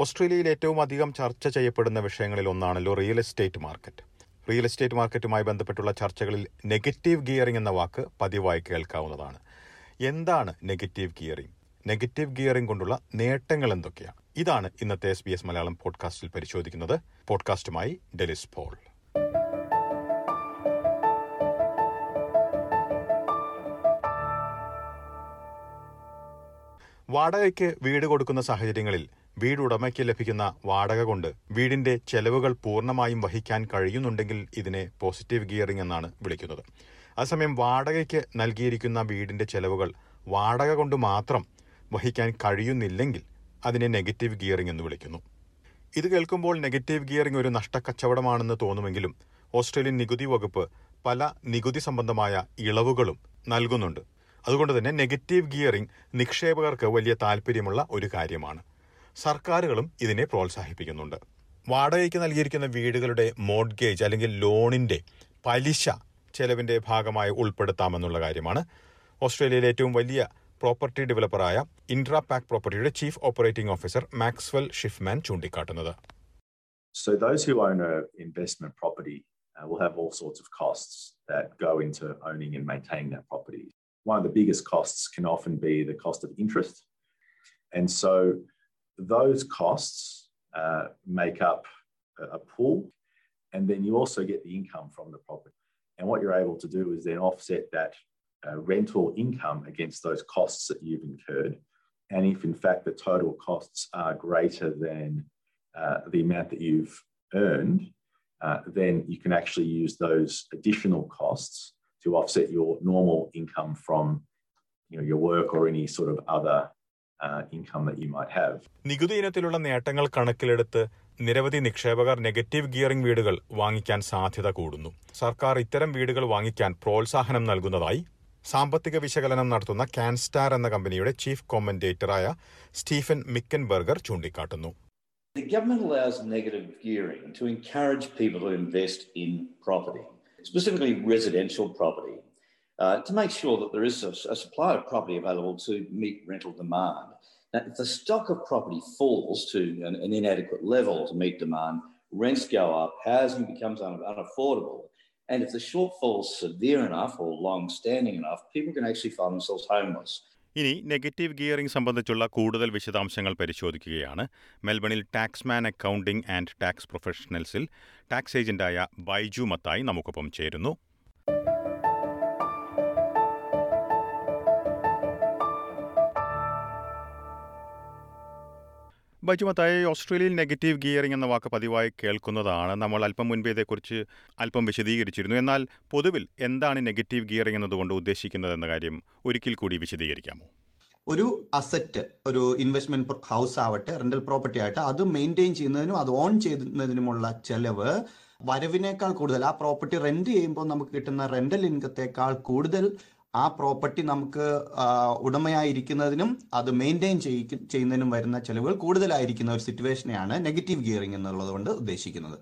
ഓസ്ട്രേലിയയിൽ ഏറ്റവും അധികം ചർച്ച ചെയ്യപ്പെടുന്ന വിഷയങ്ങളിൽ ഒന്നാണല്ലോ real estate market. Real estate മാർക്കറ്റുമായി ബന്ധപ്പെട്ടുള്ള ചർച്ചകളിൽ നെഗറ്റീവ് ഗിയറിംഗ് എന്ന വാക്ക് പതിവായി കേൾക്കാവുന്നതാണ്. എന്താണ് നെഗറ്റീവ് ഗിയറിംഗ്? നെഗറ്റീവ് ഗിയറിംഗ് കൊണ്ടുള്ള നേട്ടങ്ങൾ എന്തൊക്കെയാണ്? ഇതാണ് ഇന്നത്തെ എസ് ബി എസ് മലയാളം പോഡ്കാസ്റ്റിൽ പരിശോധിക്കുന്നത്. പോഡ്കാസ്റ്റുമായി ഡെലിസ് പോൾ. വാടകയ്ക്ക് വീട് കൊടുക്കുന്ന സാഹചര്യങ്ങളിൽ വീടുടമയ്ക്ക് ലഭിക്കുന്ന വാടക കൊണ്ട് വീടിന്റെ ചെലവുകൾ പൂർണമായും വഹിക്കാൻ കഴിയുന്നുണ്ടെങ്കിൽ ഇതിനെ പോസിറ്റീവ് ഗിയറിംഗ് എന്നാണ് വിളിക്കുന്നത്. അതേസമയം വാടകയ്ക്ക് നൽകിയിരിക്കുന്ന വീടിന്റെ ചെലവുകൾ വാടക കൊണ്ട് മാത്രം വഹിക്കാൻ കഴിയുന്നില്ലെങ്കിൽ അതിനെ നെഗറ്റീവ് ഗിയറിംഗ് എന്ന് വിളിക്കുന്നു. ഇത് കേൾക്കുമ്പോൾ നെഗറ്റീവ് ഗിയറിംഗ് ഒരു നഷ്ടക്കച്ചവടമാണെന്ന് തോന്നുമെങ്കിലും ഓസ്ട്രേലിയൻ നികുതി വകുപ്പ് പല നികുതി സംബന്ധമായ ഇളവുകളും നൽകുന്നുണ്ട്. അതുകൊണ്ട് തന്നെ നെഗറ്റീവ് ഗിയറിംഗ് നിക്ഷേപകർക്ക് വലിയ താല്പര്യമുള്ള ഒരു കാര്യമാണ്. സർക്കാരുകളും ഇതിനെ പ്രോത്സാഹിപ്പിക്കുന്നുണ്ട് വാടകയ്ക്ക് നൽകിയിരിക്കുന്ന വീടുകളുടെ മോഡ്ഗേജ് അല്ലെങ്കിൽ ലോണിന്റെ പലിശ ചെലവിന്റെ ഭാഗമായി ഉൾപ്പെടുത്താമെന്നുള്ള കാര്യമാണ് ഓസ്ട്രേലിയയിലെ ഏറ്റവും വലിയ പ്രോപ്പർട്ടി ഡെവലപ്പറായ ഇൻട്രാ പാക് പ്രോപ്പർട്ടിയുടെ chief operating officer Maxwell Shiffman ചൂണ്ടിക്കാട്ടുന്നത് So those who own an investment property uh, will have all sorts of costs that go into owning and maintaining that property. One of the biggest costs can often be the cost of interest. And so those costs uh, make up a, pool, and then you also get the income from the property. And what you're able to do is then offset that uh, rental income against those costs that you've incurred. And if in fact the total costs are greater than uh, the amount that you've earned, uh, then you can actually use those additional costs to offset your normal income from you know, your work or any sort of other income that you might have. നികുതി ഇനത്തിലുള്ള നേട്ടങ്ങൾ കണക്കിലെടുത്ത് നിരവധി നിക്ഷേപകർ negative gearing വീടുകൾ വാങ്ങിക്കാൻ സാധ്യത കൂടുന്നു. സർക്കാർ ഇത്തരം വീടുകൾ വാങ്ങിക്കാൻ പ്രോത്സാഹനം നൽകുന്നതായി സാമ്പത്തിക വിശകലനം നടത്തുന്ന കാൻസ്റ്റാർ എന്ന കമ്പനിയുടെ ചീഫ് കോമന്റേറ്ററായ സ്റ്റീഫൻ മിക്കൻബർഗർ ചൂണ്ടിക്കാട്ടുന്നു. The government allows negative gearing to encourage people to invest in property, specifically residential property, uh, to make sure that there is a, a, supply of property available to meet rental demand. Now, if the stock of property falls to an, an inadequate level to meet demand, rents go up, housing becomes un, unaffordable. And if the shortfall is severe enough or long standing enough, people can actually find themselves homeless. ഇനി negative gearing സംബന്ധിച്ചുള്ള കൂടുതൽ വിശദാംശങ്ങൾ പരിശോധിക്കുകയാണ് മെൽബണിൽ Taxman accounting and tax പ്രൊഫഷണൽസിൽ tax ഏജന്റായ ബൈജു മത്തായി നമുക്കൊപ്പം ചേരുന്നു ബൈജുമത്തായി ഓസ്ട്രേലിയയിൽ നെഗറ്റീവ് ഗിയറിംഗ് എന്ന വാക്ക് പതിവായി കേൾക്കുന്നതാണ്. നമ്മൾ അല്പം മുൻപ് ഇതേക്കുറിച്ച് അല്പം വിശദീകരിച്ചിരുന്നു. എന്നാൽ പൊതുവിൽ എന്താണ് നെഗറ്റീവ് ഗിയറിംഗ് എന്നതുകൊണ്ട് ഉദ്ദേശിക്കുന്നത് എന്ന കാര്യം ഒരിക്കൽ കൂടി വിശദീകരിക്കാമോ? ഒരു അസറ്റ് ഒരു ഇൻവെസ്റ്റ്മെന്റ് ഹൗസ് ആവട്ടെ റെന്റൽ പ്രോപ്പർട്ടി ആവട്ടെ അത് മെയിന്റെയിൻ ചെയ്യുന്നതിനും അത് ഓൺ ചെയ്യുന്നതിനുമുള്ള ചെലവ് വരവിനേക്കാൾ കൂടുതൽ. ആ പ്രോപ്പർട്ടി റെന്റ് ചെയ്യുമ്പോൾ നമുക്ക് കിട്ടുന്ന റെന്റൽ ഇൻകത്തേക്കാൾ കൂടുതൽ ആ പ്രോപ്പർട്ടി നമുക്ക് ഉടമയായിരിക്കുന്നതിനും അത് മെയിന്റെയിൻ ചെയ്യുന്നതിനും വരുന്ന ചെലവുകൾ കൂടുതലായിരിക്കുന്ന ഒരു സിറ്റുവേഷനെയാണ് നെഗറ്റീവ് ഗിയറിംഗ് എന്നുള്ളത് കൊണ്ട് ഉദ്ദേശിക്കുന്നത്.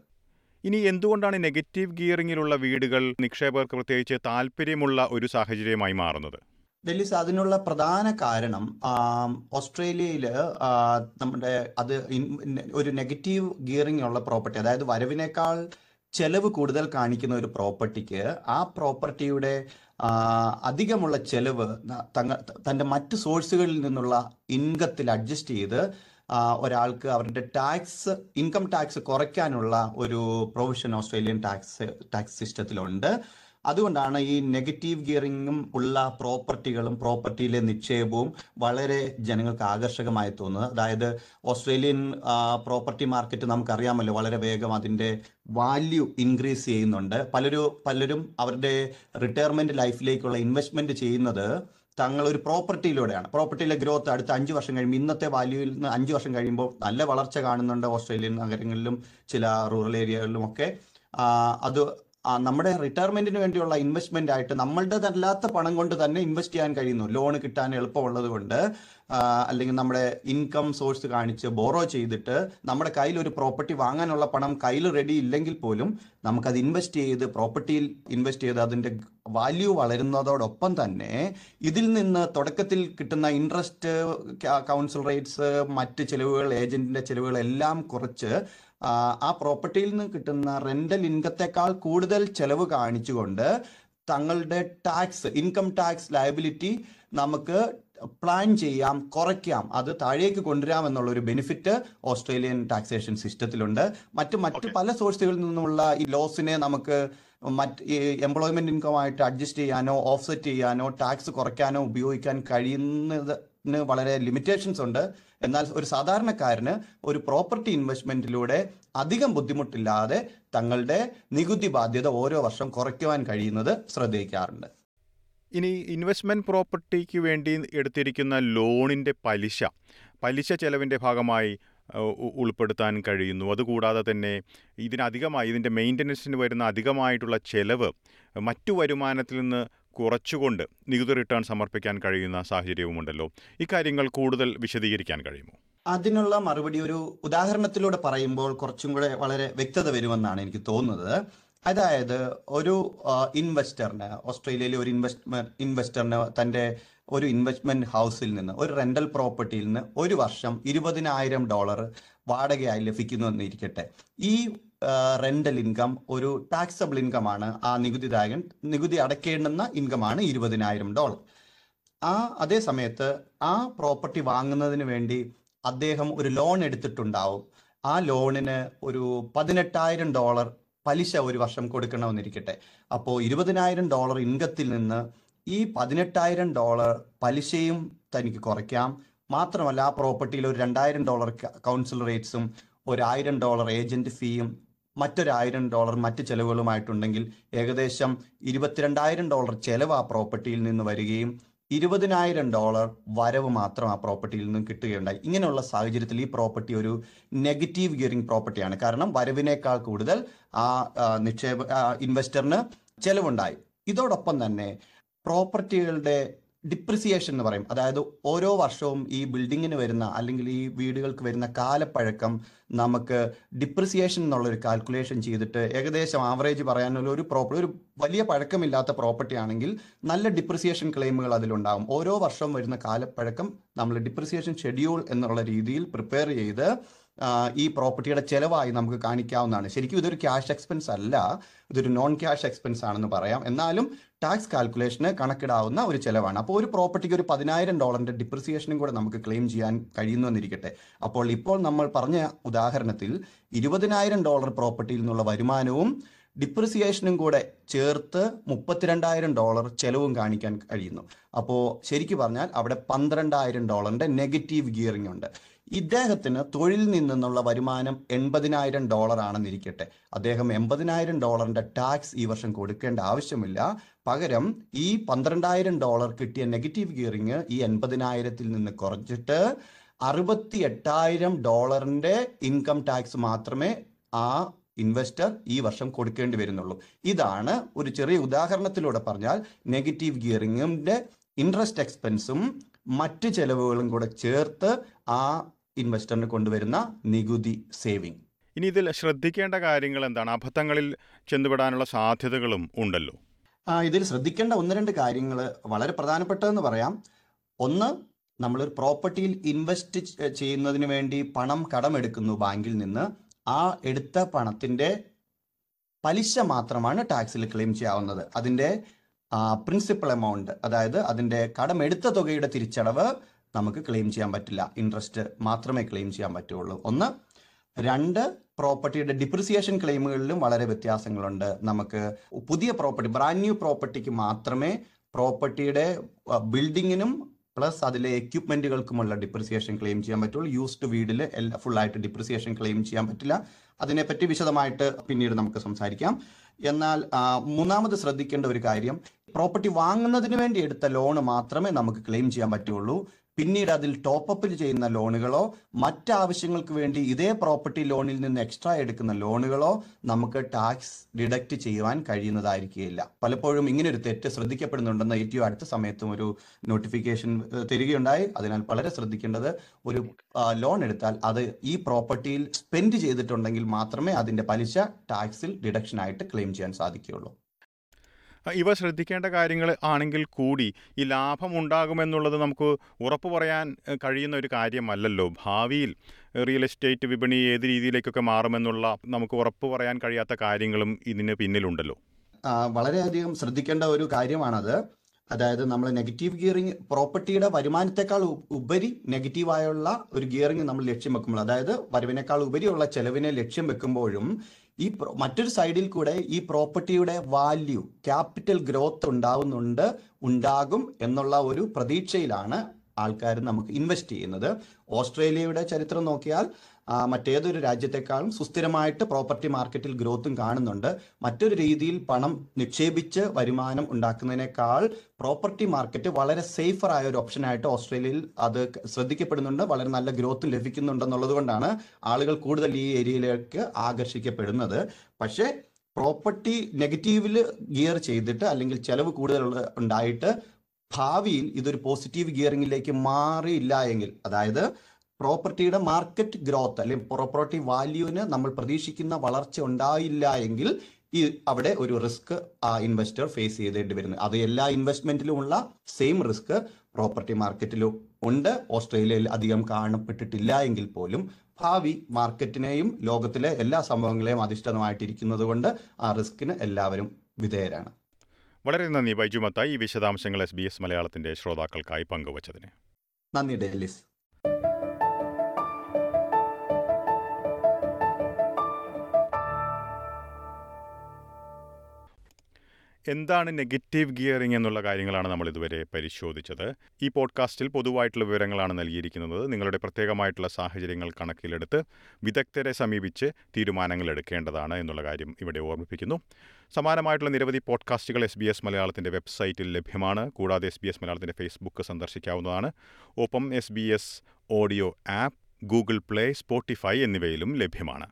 ഇനി എന്തുകൊണ്ടാണ് നെഗറ്റീവ് ഗിയറിങ്ങിലുള്ള വീടുകൾ നിക്ഷേപകർക്ക് പ്രത്യേകിച്ച് താല്പര്യമുള്ള ഒരു സാഹചര്യമായി മാറുന്നത്? ഡെല്ലിസ് അതിനുള്ള പ്രധാന കാരണം ഓസ്ട്രേലിയയിൽ നമ്മുടെ അത് ഒരു നെഗറ്റീവ് ഗിയറിംഗ് ഉള്ള പ്രോപ്പർട്ടി അതായത് വരവിനേക്കാൾ ചെലവ് കൂടുതൽ കാണിക്കുന്ന ഒരു പ്രോപ്പർട്ടിക്ക് ആ പ്രോപ്പർട്ടിയുടെ അധികമുള്ള ചെലവ് തങ്ങ തന്റെ മറ്റ് സോഴ്സുകളിൽ നിന്നുള്ള ഇൻകത്തിൽ അഡ്ജസ്റ്റ് ചെയ്ത് ഒരാൾക്ക് അവരുടെ ടാക്സ് ഇൻകം ടാക്സ് കുറയ്ക്കാനുള്ള ഒരു പ്രൊവിഷൻ ഓസ്ട്രേലിയൻ ടാക്സ് ടാക്സ് സിസ്റ്റത്തിലുണ്ട്. അതുകൊണ്ടാണ് ഈ നെഗറ്റീവ് ഗിയറിങ്ങും ഉള്ള പ്രോപ്പർട്ടികളും പ്രോപ്പർട്ടിയിലെ നിക്ഷേപവും വളരെ ജനങ്ങൾക്ക് ആകർഷകമായി തോന്നുന്നത്. അതായത് ഓസ്ട്രേലിയൻ പ്രോപ്പർട്ടി മാർക്കറ്റ് നമുക്കറിയാമല്ലോ വളരെ വേഗം അതിന്റെ വാല്യൂ ഇൻക്രീസ് ചെയ്യുന്നുണ്ട്. പലരും പലരും അവരുടെ റിട്ടയർമെന്റ് ലൈഫിലേക്കുള്ള ഇൻവെസ്റ്റ്മെന്റ് ചെയ്യുന്നത് തങ്ങൾ ഒരു പ്രോപ്പർട്ടിയിലൂടെയാണ്. പ്രോപ്പർട്ടിയിലെ ഗ്രോത്ത് അടുത്ത അഞ്ച് വർഷം കഴിയുമ്പോൾ ഇന്നത്തെ വാല്യൂയിൽ നിന്ന് അഞ്ച് വർഷം കഴിയുമ്പോൾ നല്ല വളർച്ച കാണുന്നുണ്ട് ഓസ്ട്രേലിയൻ നഗരങ്ങളിലും ചില റൂറൽ ഏരിയകളിലും ഒക്കെ. അത് നമ്മുടെ റിട്ടയർമെന്റിന് വേണ്ടിയുള്ള ഇൻവെസ്റ്റ്മെന്റ് ആയിട്ട് നമ്മളുടെ അല്ലാത്ത പണം കൊണ്ട് തന്നെ ഇൻവെസ്റ്റ് ചെയ്യാൻ കഴിയുന്നു. ലോൺ കിട്ടാൻ എളുപ്പമുള്ളത് കൊണ്ട് അല്ലെങ്കിൽ നമ്മുടെ ഇൻകം സോഴ്സ് കാണിച്ച് ബോറോ ചെയ്തിട്ട് നമ്മുടെ കയ്യിൽ ഒരു പ്രോപ്പർട്ടി വാങ്ങാനുള്ള പണം കയ്യിൽ റെഡി ഇല്ലെങ്കിൽ പോലും നമുക്കത് ഇൻവെസ്റ്റ് ചെയ്ത് പ്രോപ്പർട്ടിയിൽ ഇൻവെസ്റ്റ് ചെയ്ത് അതിന്റെ വാല്യൂ വളരുന്നതോടൊപ്പം തന്നെ ഇതിൽ നിന്ന് തുടക്കത്തിൽ കിട്ടുന്ന ഇൻട്രസ്റ്റ് കൗൺസിൽ റേറ്റ്സ് മറ്റ് ചെലവുകൾ ഏജന്റിന്റെ ചെലവുകൾ എല്ലാം കുറച്ച് ആ, പ്രോപ്പർട്ടിയിൽ നിന്ന് കിട്ടുന്ന റെന്റൽ ഇൻകത്തെക്കാൾ കൂടുതൽ ചെലവ് കാണിച്ചുകൊണ്ട് തങ്ങളുടെ ടാക്സ് ഇൻകം ടാക്സ് ലയബിലിറ്റി നമുക്ക് പ്ലാൻ ചെയ്യാം കുറയ്ക്കാം അത് താഴേക്ക് കൊണ്ടുവരാം എന്നുള്ള ഒരു ബെനിഫിറ്റ് ഓസ്ട്രേലിയൻ ടാക്സേഷൻ സിസ്റ്റത്തിലുണ്ട്. മറ്റ് മറ്റ് പല സോഴ്സുകളിൽ നിന്നുമുള്ള ഈ ലോസിനെ നമുക്ക് മറ്റ് എംപ്ലോയ്മെന്റ് ഇൻകം ആയിട്ട് അഡ്ജസ്റ്റ് ചെയ്യാനോ ഓഫ്സെറ്റ് ചെയ്യാനോ ടാക്സ് കുറയ്ക്കാനോ ഉപയോഗിക്കാൻ കഴിയുന്നതിന് വളരെ ലിമിറ്റേഷൻസ് ഉണ്ട്. എന്നാൽ ഒരു സാധാരണക്കാരന് ഒരു പ്രോപ്പർട്ടി ഇൻവെസ്റ്റ്മെന്റിലൂടെ അധികം ബുദ്ധിമുട്ടില്ലാതെ തങ്ങളുടെ നികുതി ബാധ്യത ഓരോ വർഷം കുറയ്ക്കുവാൻ കഴിയുന്നത് ശ്രദ്ധിക്കാറുണ്ട്. ഇനി ഇൻവെസ്റ്റ്മെന്റ് പ്രോപ്പർട്ടിക്ക് വേണ്ടി എടുത്തിരിക്കുന്ന ലോണിന്റെ പലിശ പലിശ ചെലവിന്റെ ഭാഗമായി ഉൾപ്പെടുത്താൻ കഴിയുന്നു. അതുകൂടാതെ തന്നെ ഇതിനധികമായി ഇതിന്റെ മെയിന്റനൻസിന് വരുന്ന അധികമായിട്ടുള്ള ചെലവ് മറ്റു വരുമാനത്തിൽ നിന്ന് കുറച്ചുകൊണ്ട് നികുതി റിട്ടേൺ സമർപ്പിക്കാൻ കഴിയുന്ന സാഹചര്യവുമുണ്ടല്ലോ. ഇക്കാര്യങ്ങൾ കൂടുതൽ വിശദീകരിക്കാൻ കഴിയുമോ? അതിനുള്ള മറുപടി ഒരു ഉദാഹരണത്തിലൂടെ പറയുമ്പോൾ കുറച്ചും കൂടെ വളരെ വ്യക്തത വരുമെന്നാണ് എനിക്ക് തോന്നുന്നത്. അതായത് ഒരു ഇൻവെസ്റ്ററിന് ഓസ്ട്രേലിയയിലെ ഒരു ഇൻവെസ്റ്റ്മെന്റ് ഇൻവെസ്റ്ററിന് തന്റെ ഒരു ഇൻവെസ്റ്റ്മെന്റ് ഹൗസിൽ നിന്ന് ഒരു റെന്റൽ പ്രോപ്പർട്ടിയിൽ നിന്ന് ഒരു വർഷം ഇരുപതിനായിരം ഡോളർ വാടകയായി ലഭിക്കുന്നു എന്നിരിക്കട്ടെ ഈ റെന്റൽ ഇൻകം ഒരു ടാക്സബിൾ ഇൻകം ആണ്. ആ നികുതിദായകൻ നികുതി അടയ്ക്കേണ്ടുന്ന ഇൻകം ആണ് ഇരുപതിനായിരം ഡോളർ ആ അതേ സമയത്ത് ആ പ്രോപ്പർട്ടി വാങ്ങുന്നതിന് വേണ്ടി അദ്ദേഹം ഒരു ലോൺ എടുത്തിട്ടുണ്ടാവും. ആ ലോണിന് ഒരു പതിനെട്ടായിരം ഡോളർ പലിശ ഒരു വർഷം കൊടുക്കണമെന്നിരിക്കട്ടെ. അപ്പോൾ ഇരുപതിനായിരം ഡോളർ ഇൻകത്തിൽ നിന്ന് ഈ പതിനെട്ടായിരം ഡോളർ പലിശയും തനിക്ക് കുറയ്ക്കാം. മാത്രമല്ല ആ പ്രോപ്പർട്ടിയിൽ ഒരു രണ്ടായിരം ഡോളർ കൗൺസിൽ റേറ്റ്സും ഒരു ഒരായിരം ഡോളർ ഏജന്റ് ഫീയും മറ്റൊരായിരം ഡോളർ മറ്റ് ചെലവുകളുമായിട്ടുണ്ടെങ്കിൽ ഏകദേശം ഇരുപത്തിരണ്ടായിരം ഡോളർ ചെലവ് ആ പ്രോപ്പർട്ടിയിൽ നിന്ന് വരികയും ഇരുപതിനായിരം ഡോളർ വരവ് മാത്രം ആ പ്രോപ്പർട്ടിയിൽ നിന്നും കിട്ടുകയുണ്ടായി. ഇങ്ങനെയുള്ള സാഹചര്യത്തിൽ ഈ പ്രോപ്പർട്ടി ഒരു നെഗറ്റീവ് ഗിയറിംഗ് പ്രോപ്പർട്ടിയാണ്. കാരണം വരവിനേക്കാൾ കൂടുതൽ ആ നിക്ഷേപ ഇൻവെസ്റ്ററിന് ചെലവുണ്ടായി. ഇതോടൊപ്പം തന്നെ പ്രോപ്പർട്ടികളുടെ ഡിപ്രിസിയേഷൻ എന്ന് പറയും. അതായത് ഓരോ വർഷവും ഈ ബിൽഡിങ്ങിന് വരുന്ന അല്ലെങ്കിൽ ഈ വീടുകൾക്ക് വരുന്ന കാലപ്പഴക്കം നമുക്ക് ഡിപ്രിസിയേഷൻ എന്നുള്ളൊരു കാൽക്കുലേഷൻ ചെയ്തിട്ട് ഏകദേശം ആവറേജ് പറയാനുള്ള ഒരു പ്രോപ്പർട്ടി ഒരു വലിയ പഴക്കമില്ലാത്ത പ്രോപ്പർട്ടി ആണെങ്കിൽ നല്ല ഡിപ്രിസിയേഷൻ ക്ലെയിമുകൾ അതിലുണ്ടാകും ഓരോ വർഷവും വരുന്ന കാലപ്പഴക്കം നമ്മൾ ഡിപ്രിസിയേഷൻ ഷെഡ്യൂൾ എന്നുള്ള രീതിയിൽ പ്രിപ്പയർ ചെയ്ത് ഈ പ്രോപ്പർട്ടിയുടെ ചെലവായി നമുക്ക് കാണിക്കാവുന്നതാണ്. ശരിക്കും ഇതൊരു ക്യാഷ് എക്സ്പെൻസ് അല്ല. ഇതൊരു നോൺ ക്യാഷ് എക്സ്പെൻസ് ആണെന്ന് പറയാം. എന്നാലും ടാക്സ് കാൽക്കുലേഷന് കണക്കിടാവുന്ന ഒരു ചെലവാണ്. അപ്പോൾ ഒരു പ്രോപ്പർട്ടിക്ക് ഒരു പതിനായിരം ഡോളറിന്റെ ഡിപ്രിസിയേഷനും കൂടെ നമുക്ക് ക്ലെയിം ചെയ്യാൻ കഴിയുന്നു എന്നിരിക്കട്ടെ അപ്പോൾ ഇപ്പോൾ നമ്മൾ പറഞ്ഞ ഉദാഹരണത്തിൽ ഇരുപതിനായിരം ഡോളർ പ്രോപ്പർട്ടിയിൽ നിന്നുള്ള വരുമാനവും ഡിപ്രിസിയേഷനും കൂടെ ചേർത്ത് മുപ്പത്തിരണ്ടായിരം ഡോളർ ചെലവും കാണിക്കാൻ കഴിയുന്നു. അപ്പോൾ ശരിക്കു പറഞ്ഞാൽ അവിടെ പന്ത്രണ്ടായിരം ഡോളറിന്റെ നെഗറ്റീവ് ഗിയറിംഗ് ഉണ്ട്. ഇദ്ദേഹത്തിന് തൊഴിൽ നിന്നുള്ള വരുമാനം എൺപതിനായിരം ഡോളർ ആണെന്നിരിക്കട്ടെ അദ്ദേഹം എൺപതിനായിരം ഡോളറിന്റെ ടാക്സ് ഈ വർഷം കൊടുക്കേണ്ട ആവശ്യമില്ല. പകരം ഈ പന്ത്രണ്ടായിരം ഡോളർ കിട്ടിയ നെഗറ്റീവ് ഗിയറിങ് ഈ എൺപതിനായിരത്തിൽ നിന്ന് കുറച്ചിട്ട് അറുപത്തി എട്ടായിരം ഡോളറിന്റെ ഇൻകം ടാക്സ് മാത്രമേ ആ ഇൻവെസ്റ്റർ ഈ വർഷം കൊടുക്കേണ്ടി വരുന്നുള്ളൂ. ഇതാണ് ഒരു ചെറിയ ഉദാഹരണത്തിലൂടെ പറഞ്ഞാൽ നെഗറ്റീവ് ഗിയറിങ്ങിന്റെ ഇൻട്രസ്റ്റ് എക്സ്പെൻസും മറ്റ് ചെലവുകളും കൂടെ ചേർത്ത് ആ ഇൻവെസ്റ്ററിന് കൊണ്ടുവരുന്ന നികുതി സേവിങ്. ഇനി ഇതിൽ ശ്രദ്ധിക്കേണ്ട കാര്യങ്ങൾ എന്താണ്? അബദ്ധങ്ങളിൽ ചെന്നുപെടാനുള്ള സാധ്യതകളും ഉണ്ടല്ലോ. ആ, ഇതിൽ ശ്രദ്ധിക്കേണ്ട ഒന്ന് രണ്ട് കാര്യങ്ങൾ വളരെ പ്രധാനപ്പെട്ടതെന്ന് പറയാം. ഒന്ന് നമ്മളൊരു പ്രോപ്പർട്ടിയിൽ ഇൻവെസ്റ്റ് ചെയ്യുന്നതിന് വേണ്ടി പണം കടമെടുക്കുന്നു ബാങ്കിൽ നിന്ന്. ആ എടുത്ത പണത്തിന്റെ പലിശ മാത്രമാണ് ടാക്സിൽ ക്ലെയിം ചെയ്യാവുന്നത്. അതിന്റെ പ്രിൻസിപ്പൽ എമൗണ്ട് അതായത് അതിന്റെ കടമെടുത്ത തുകയുടെ തിരിച്ചടവ് നമുക്ക് ക്ലെയിം ചെയ്യാൻ പറ്റില്ല. ഇൻട്രസ്റ്റ് മാത്രമേ ക്ലെയിം ചെയ്യാൻ പറ്റുള്ളൂ. ഒന്ന് രണ്ട് പ്രോപ്പർട്ടിയുടെ ഡിപ്രിസിയേഷൻ ക്ലെയിമുകളിലും വളരെ വ്യത്യാസങ്ങളുണ്ട്. നമുക്ക് പുതിയ പ്രോപ്പർട്ടി ബ്രാൻഡ് ന്യൂ പ്രോപ്പർട്ടിക്ക് മാത്രമേ പ്രോപ്പർട്ടിയുടെ ബിൽഡിങ്ങിനും പ്ലസ് അതിലെ എക്യുപ്മെന്റുകൾക്കുമുള്ള ഡിപ്രിസിയേഷൻ ക്ലെയിം ചെയ്യാൻ പറ്റുള്ളൂ. യൂസ്ഡ് വീടിൽ എല്ലാ ഫുള്ളായിട്ട് ഡിപ്രിസിയേഷൻ ക്ലെയിം ചെയ്യാൻ പറ്റില്ല. അതിനെപ്പറ്റി വിശദമായിട്ട് പിന്നീട് നമുക്ക് സംസാരിക്കാം. എന്നാൽ മൂന്നാമത് ശ്രദ്ധിക്കേണ്ട ഒരു കാര്യം പ്രോപ്പർട്ടി വാങ്ങുന്നതിന് വേണ്ടി എടുത്ത ലോൺ മാത്രമേ നമുക്ക് ക്ലെയിം ചെയ്യാൻ പറ്റുള്ളൂ. പിന്നീട് അതിൽ ടോപ്പപ്പിൽ ചെയ്യുന്ന ലോണുകളോ മറ്റാവശ്യങ്ങൾക്ക് വേണ്ടി ഇതേ പ്രോപ്പർട്ടി ലോണിൽ നിന്ന് എക്സ്ട്രാ എടുക്കുന്ന ലോണുകളോ നമുക്ക് ടാക്സ് ഡിഡക്റ്റ് ചെയ്യുവാൻ കഴിയുന്നതായിരിക്കില്ല പലപ്പോഴും ഇങ്ങനെ ഒരു തെറ്റ് ശ്രദ്ധിക്കപ്പെടുന്നുണ്ടെന്ന് ഏറ്റവും അടുത്ത സമയത്തും ഒരു നോട്ടിഫിക്കേഷൻ തരികയുണ്ടായി. അതിനാൽ വളരെ ശ്രദ്ധിക്കേണ്ടത് ഒരു ലോൺ എടുത്താൽ അത് ഈ പ്രോപ്പർട്ടിയിൽ സ്പെൻഡ് ചെയ്തിട്ടുണ്ടെങ്കിൽ മാത്രമേ അതിന്റെ പലിശ ടാക്സിൽ ഡിഡക്ഷൻ ആയിട്ട് ക്ലെയിം ചെയ്യാൻ സാധിക്കുകയുള്ളൂ. ഇവ ശ്രദ്ധിക്കേണ്ട കാര്യങ്ങൾ ആണെങ്കിൽ കൂടി ഈ ലാഭം ഉണ്ടാകുമെന്നുള്ളത് നമുക്ക് ഉറപ്പ് പറയാൻ കഴിയുന്ന ഒരു കാര്യമല്ലല്ലോ. ഭാവിയിൽ റിയൽ എസ്റ്റേറ്റ് വിപണി ഏത് രീതിയിലേക്കൊക്കെ മാറുമെന്നുള്ള നമുക്ക് ഉറപ്പ് പറയാൻ കഴിയാത്ത കാര്യങ്ങളും ഇതിന് പിന്നിലുണ്ടല്ലോ. വളരെയധികം ശ്രദ്ധിക്കേണ്ട ഒരു കാര്യമാണത്. അതായത് നമ്മൾ നെഗറ്റീവ് ഗിയറിംഗ് പ്രോപ്പർട്ടിയുടെ വരുമാനത്തെക്കാൾ ഉപരി നെഗറ്റീവായുള്ള ഒരു ഗിയറിംഗ് നമ്മൾ ലക്ഷ്യം വെക്കുമ്പോൾ അതായത് വരവിനേക്കാൾ ഉപരിയുള്ള ചെലവിനെ ലക്ഷ്യം വെക്കുമ്പോഴും ഈ മറ്റൊരു സൈഡിൽ കൂടെ ഈ പ്രോപ്പർട്ടിയുടെ വാല്യൂ ക്യാപിറ്റൽ ഗ്രോത്ത് ഉണ്ടാവുന്നുണ്ട് ഉണ്ടാകും എന്നുള്ള ഒരു പ്രതീക്ഷയിലാണ് ആൾക്കാർ നമുക്ക് ഇൻവെസ്റ്റ് ചെയ്യുന്നത്. ഓസ്ട്രേലിയയുടെ ചരിത്രം നോക്കിയാൽ മറ്റേതൊരു രാജ്യത്തെക്കാളും സുസ്ഥിരമായിട്ട് പ്രോപ്പർട്ടി മാർക്കറ്റിൽ ഗ്രോത്തും കാണുന്നുണ്ട്. മറ്റൊരു രീതിയിൽ പണം നിക്ഷേപിച്ച് വരുമാനം ഉണ്ടാക്കുന്നതിനേക്കാൾ പ്രോപ്പർട്ടി മാർക്കറ്റ് വളരെ സേഫർ ആയ ഒരു ഓപ്ഷനായിട്ട് ഓസ്ട്രേലിയയിൽ അത് ശ്രദ്ധിക്കപ്പെടുന്നുണ്ട്. വളരെ നല്ല ഗ്രോത്ത് ലഭിക്കുന്നുണ്ടെന്നുള്ളത് കൊണ്ടാണ് ആളുകൾ കൂടുതൽ ഈ ഏരിയയിലേക്ക് ആകർഷിക്കപ്പെടുന്നത്. പക്ഷേ പ്രോപ്പർട്ടി നെഗറ്റീവിൽ ഗിയർ ചെയ്തിട്ട് അല്ലെങ്കിൽ ചെലവ് കൂടുതൽ ഉള്ള- ഉണ്ടായിട്ട് ഭാവിയിൽ ഇതൊരു പോസിറ്റീവ് ഗിയറിംഗിലേക്ക് മാറിയില്ല എങ്കിൽ അതായത് പ്രോപ്പർട്ടിയുടെ മാർക്കറ്റ് ഗ്രോത്ത് അല്ലെങ്കിൽ പ്രോപ്പർട്ടി വാല്യൂവിന് നമ്മൾ പ്രതീക്ഷിക്കുന്ന വളർച്ച ഉണ്ടായില്ല എങ്കിൽ ഈ അവിടെ ഒരു റിസ്ക് ആ ഇൻവെസ്റ്റർ ഫേസ് ചെയ്തേണ്ടി വരുന്നു. അത് എല്ലാ ഇൻവെസ്റ്റ്മെന്റിലും ഉള്ള സെയിം റിസ്ക് പ്രോപ്പർട്ടി മാർക്കറ്റിലും ഉണ്ട്. ഓസ്ട്രേലിയയിൽ അധികം കാണപ്പെട്ടിട്ടില്ല എങ്കിൽ പോലും ഭാവി മാർക്കറ്റിനെയും ലോകത്തിലെ എല്ലാ സംഭവങ്ങളെയും അധിഷ്ഠിതമായിട്ടിരിക്കുന്നത് കൊണ്ട് ആ റിസ്കിന് എല്ലാവരും വിധേയരാണ്. വളരെ നന്ദി. ബൈജു മത്തായി. ഈ വിശദാംശങ്ങൾ എസ് ബി എസ് മലയാളത്തിന്റെ ശ്രോതാക്കൾക്കായി പങ്കുവച്ചതിന്. നന്ദി ഡെലിസ് എന്താണ് നെഗറ്റീവ് ഗിയറിംഗ് എന്നുള്ള കാര്യങ്ങളാണ് നമ്മൾ ഇതുവരെ പരിശോധിച്ചത്. ഈ പോഡ്കാസ്റ്റിൽ പൊതുവായിട്ടുള്ള വിവരങ്ങളാണ് നൽകിയിരിക്കുന്നത്. നിങ്ങളുടെ പ്രത്യേകമായിട്ടുള്ള സാഹചര്യങ്ങൾ കണക്കിലെടുത്ത് വിദഗ്ധരെ സമീപിച്ച് തീരുമാനങ്ങൾ എടുക്കേണ്ടതാണ് എന്നുള്ള കാര്യം ഇവിടെ ഓർമ്മിപ്പിക്കുന്നു. സമാനമായിട്ടുള്ള നിരവധി പോഡ്കാസ്റ്റുകൾ എസ് ബി എസ് മലയാളത്തിന്റെ വെബ്സൈറ്റിൽ ലഭ്യമാണ്. കൂടാതെ എസ് ബി എസ് മലയാളത്തിന്റെ ഫേസ്ബുക്ക് സന്ദർശിക്കാവുന്നതാണ്. ഒപ്പം S B S audio app Google Play Spotify എന്നിവയിലും ലഭ്യമാണ്.